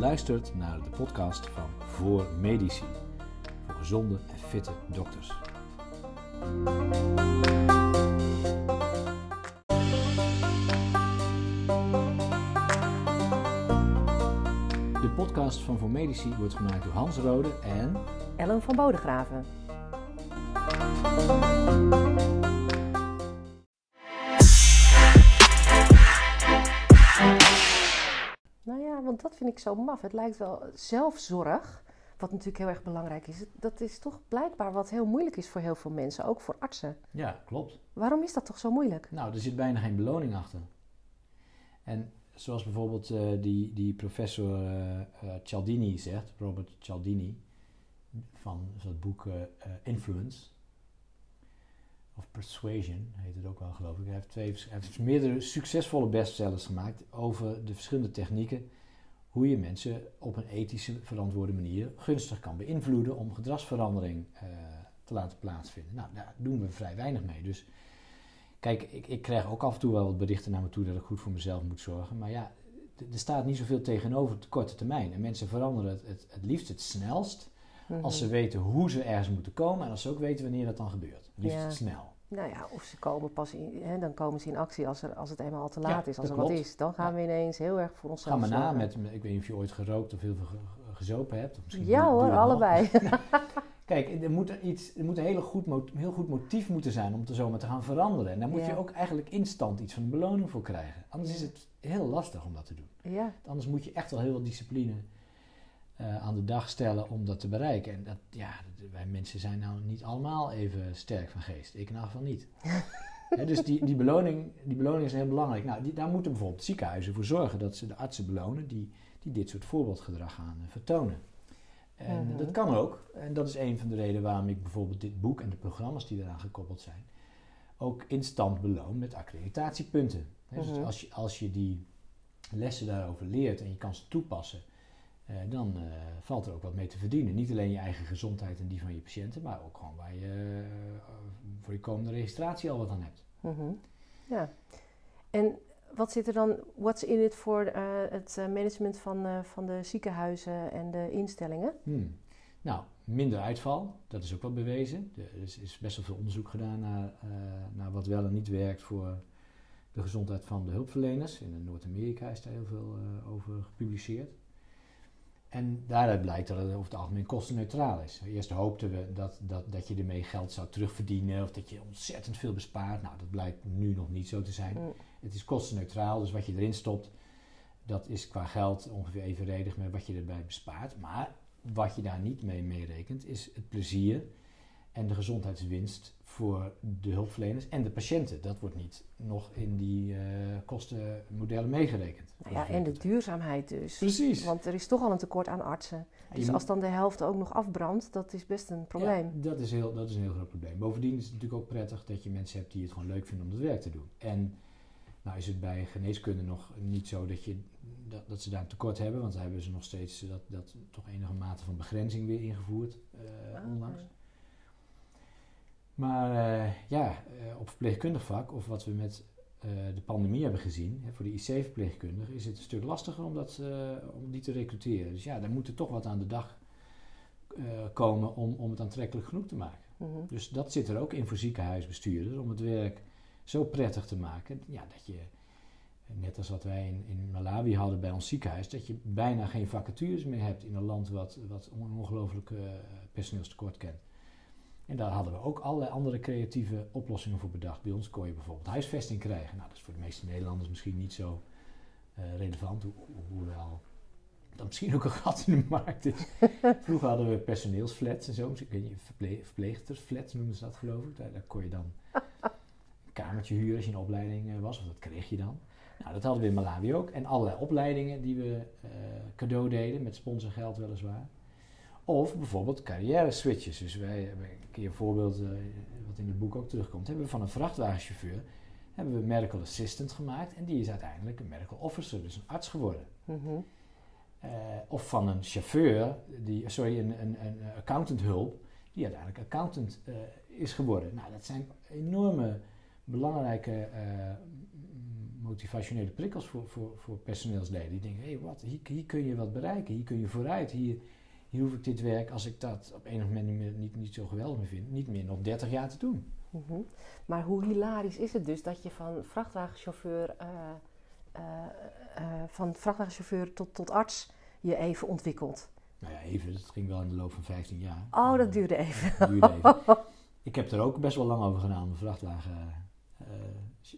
luistert naar de podcast van Voor Medici. Voor gezonde en fitte dokters. De podcast van Voor Medici wordt gemaakt door Hans Rode en... Ellen van Bodegraven. Want dat vind ik zo maf. Het lijkt wel zelfzorg, wat natuurlijk heel erg belangrijk is. Dat is toch blijkbaar wat heel moeilijk is voor heel veel mensen, ook voor artsen. Ja, klopt. Waarom is dat toch zo moeilijk? Nou, er zit bijna geen beloning achter. En zoals bijvoorbeeld eh, die, die professor eh, Cialdini zegt, Robert Cialdini, van dat boek Influence, of Persuasion heet het ook wel geloof ik. Hij heeft, twee, hij heeft meerdere succesvolle bestsellers gemaakt over de verschillende technieken hoe je mensen op een ethische, verantwoorde manier gunstig kan beïnvloeden om gedragsverandering eh, te laten plaatsvinden. Nou, daar doen we vrij weinig mee. Dus kijk, ik, ik krijg ook af en toe wel wat berichten naar me toe dat ik goed voor mezelf moet zorgen. Maar ja, er staat niet zoveel tegenover op de korte termijn. En mensen veranderen het, het, het liefst het snelst als ze Mhm. weten hoe ze ergens moeten komen en als ze ook weten wanneer dat dan gebeurt. Het liefst Ja. snel. Nou ja, of ze komen pas in, hè, dan komen ze in actie als, er, als het eenmaal al te Ja, laat is, als er wat is. Dan gaan Ja. we ineens heel erg voor onszelf Ga maar na met, ik weet niet of je ooit gerookt of heel veel ge- gezopen hebt. Of misschien Ja hoor, allebei. Kijk, er moet, er iets, er moet een hele goed, heel goed motief moeten zijn om te zomaar te gaan veranderen. En daar moet Ja. je ook eigenlijk instant iets van een beloning voor krijgen. Anders is het heel lastig om dat te doen. ja, Anders moet je echt wel heel veel discipline eh, aan de dag stellen om dat te bereiken. En dat, ja, wij mensen zijn nou niet allemaal even sterk van geest. Ik in ieder geval niet. Dus die, die, beloning, die beloning is heel belangrijk. Nou, die, daar moeten bijvoorbeeld ziekenhuizen voor zorgen dat ze de artsen belonen die, die dit soort voorbeeldgedrag gaan eh, vertonen. En Mhm. dat kan ook. En dat is een van de redenen waarom ik bijvoorbeeld dit boek en de programma's die eraan gekoppeld zijn, ook instant beloon met accreditatiepunten. Dus Mhm. als je, als je die lessen daarover leert en je kan ze toepassen, dan eh, valt er ook wat mee te verdienen. Niet alleen je eigen gezondheid en die van je patiënten, maar ook gewoon waar je eh, voor je komende registratie al wat aan hebt. Mhm. ja. En wat zit er dan, what's in it voor eh, het eh, management van, eh, van de ziekenhuizen en de instellingen? Hmm. Nou, minder uitval, dat is ook wel bewezen. Er is, is best wel veel onderzoek gedaan naar, eh, naar wat wel en niet werkt voor de gezondheid van de hulpverleners. In Noord-Amerika is daar heel veel eh, over gepubliceerd. En daaruit blijkt dat het over het algemeen kostenneutraal is. Eerst hoopten we dat, dat, dat je ermee geld zou terugverdienen of dat je ontzettend veel bespaart. Nou, dat blijkt nu nog niet zo te zijn. Mm. Het is kostenneutraal, dus wat je erin stopt, dat is qua geld ongeveer evenredig met wat je erbij bespaart. Maar wat je daar niet mee meerekent, is het plezier en de gezondheidswinst voor de hulpverleners en de patiënten. Dat wordt niet nog in die eh, kostenmodellen meegerekend. Nou ja, en de duurzaamheid dus. Precies. Want er is toch al een tekort aan artsen. Dus als dan de helft ook nog afbrandt, dat is best een probleem. Ja, dat, is heel, dat is een heel groot probleem. Bovendien is het natuurlijk ook prettig dat je mensen hebt die het gewoon leuk vinden om het werk te doen. En nou is het bij geneeskunde nog niet zo dat, je, dat, dat ze daar een tekort hebben, want daar hebben ze nog steeds dat, dat toch enige mate van begrenzing weer ingevoerd eh, Ah, onlangs. Maar eh, ja, eh, op verpleegkundig vlak, of wat we met eh, de pandemie hebben gezien, hè, voor de IC-verpleegkundigen, is het een stuk lastiger om, dat, om die te recruteren. Dus ja, daar moet er toch wat aan de dag komen om, om het aantrekkelijk genoeg te maken. Mhm. Dus dat zit er ook in voor ziekenhuisbestuurders, om het werk zo prettig te maken. Ja, dat je, net als wat wij in, in Malawi hadden bij ons ziekenhuis, dat je bijna geen vacatures meer hebt in een land wat, wat een ongelooflijk personeelstekort kent. En daar hadden we ook allerlei andere creatieve oplossingen voor bedacht. Bij ons kon je bijvoorbeeld huisvesting krijgen. Nou, dat is voor de meeste Nederlanders misschien niet zo eh, relevant, ho- ho- hoewel dat misschien ook een gat in de markt is. Vroeger hadden we personeelsflats en zo. Ik weet niet, verple verpleegstersflats noemden ze dat geloof ik. Daar, daar kon je dan een kamertje huren als je in opleiding eh, was. Of dat kreeg je dan. Nou, dat hadden we in Malawi ook. En allerlei opleidingen die we eh, cadeau deden, met sponsorgeld weliswaar. Of bijvoorbeeld carrière switches. Dus wij hebben een keer een voorbeeld, eh, wat in het boek ook terugkomt. Hebben we van een vrachtwagenchauffeur hebben we medical assistant gemaakt. En die is uiteindelijk een medical officer, dus een arts geworden. Mhm. Eh, of van een chauffeur, die, sorry, een, een, een accountant hulp, die uiteindelijk accountant eh, is geworden. Nou, dat zijn enorme belangrijke motivationele prikkels voor, voor, voor personeelsleden. Die denken, hé, hey, wat, hier, hier kun je wat bereiken, hier kun je vooruit, hier, hier hoef ik dit werk, als ik dat op enig moment niet, meer, niet, niet zo geweldig meer vind, niet meer nog 30 jaar te doen. Mhm. Maar hoe hilarisch is het dus dat je van vrachtwagenchauffeur, eh, eh, eh, van vrachtwagenchauffeur tot, tot arts je even ontwikkelt? Nou ja, even, dat ging wel in de loop van 15 jaar. Oh, dat duurde even. Dat duurde even. Ik heb er ook best wel lang over gedaan om vrachtwagen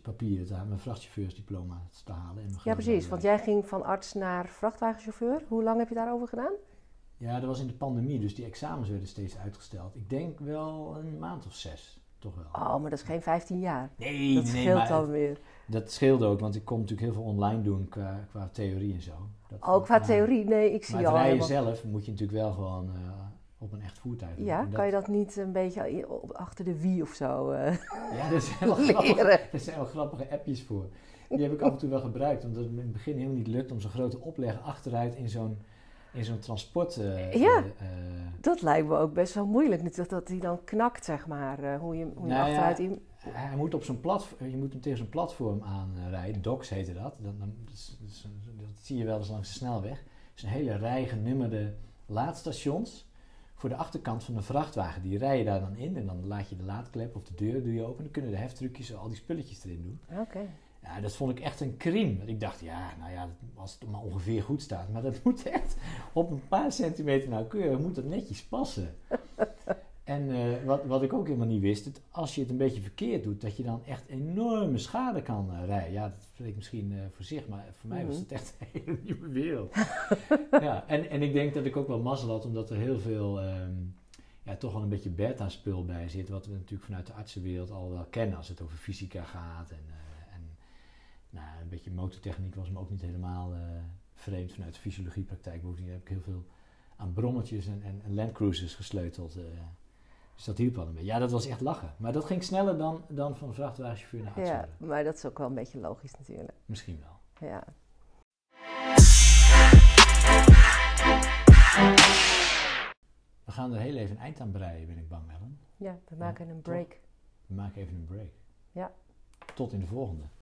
papieren te halen, mijn vrachtchauffeursdiploma te halen. En mijn Ja, precies. Want jij ging van arts naar vrachtwagenchauffeur. Hoe lang heb je daarover gedaan? Ja, dat was in de pandemie, dus die examens werden steeds uitgesteld. Ik denk wel een maand of zes, toch wel. Oh, maar dat is geen 15 jaar. nee, Dat nee, scheelt maar dan weer. dat scheelde ook, want ik kon natuurlijk heel veel online doen qua, qua theorie en zo. Dat, Ook qua maar- theorie. Nee, ik zie Maar al het rijden helemaal. zelf moet je natuurlijk wel gewoon eh, op een echt voertuig. Ja, kan je dat niet een beetje achter de wie of zo eh, Ja, er zijn, wel grappige, er zijn wel grappige appjes voor. Die heb ik af en toe wel gebruikt, omdat het in het begin helemaal niet lukt om zo'n grote opleg achteruit in zo'n, in zo'n transport... eh, Ja. eh, Dat lijkt me ook best wel moeilijk. Niet dat, dat hij dan knakt, zeg maar. eh, hoe je, hoe je Nou ja, achteruit in... hij moet op zo'n platform, je moet hem tegen zo'n platform aanrijden, docks heette dat. Dan, dan, dat, dat zie je wel eens langs de snelweg. Het is een hele rij genummerde laadstations voor de achterkant van een vrachtwagen. Die rij je daar dan in en dan laat je de laadklep of de deur doe je open. Dan kunnen de heftrucjes al die spulletjes erin doen. Oké. Ja, dat vond ik echt een crime. Want Ik dacht, ja, nou ja, als het maar ongeveer goed staat. Maar dat moet echt op een paar centimeter nauwkeurig, moet dat netjes passen. En eh, wat, wat ik ook helemaal niet wist, het, als je het een beetje verkeerd doet, dat je dan echt enorme schade kan eh, rijden. Ja, dat spreekt misschien eh, voor zich, maar voor mij was Mhm. het echt een hele nieuwe wereld. ja, en, en ik denk dat ik ook wel mazzel had, omdat er heel veel, ehm, ja, toch wel een beetje beta-spul bij zit. Wat we natuurlijk vanuit de artsenwereld al wel kennen als het over fysica gaat. En, en nou, een beetje motortechniek was me ook niet helemaal eh, vreemd vanuit de fysiologiepraktijk. Bovendien heb ik heel veel aan brommetjes en, en, en landcruisers gesleuteld. eh. dus dat hielp wel een beetje. Ja, dat was echt lachen. Maar dat ging sneller dan, dan van vrachtwagenchauffeur naar arts Ja, maar dat is ook wel een beetje logisch natuurlijk. Misschien wel. Ja. We gaan er heel even een eind aan breien, ben ik bang, Ellen. ja, we maken een break. We maken even een break. Ja. Tot in de volgende.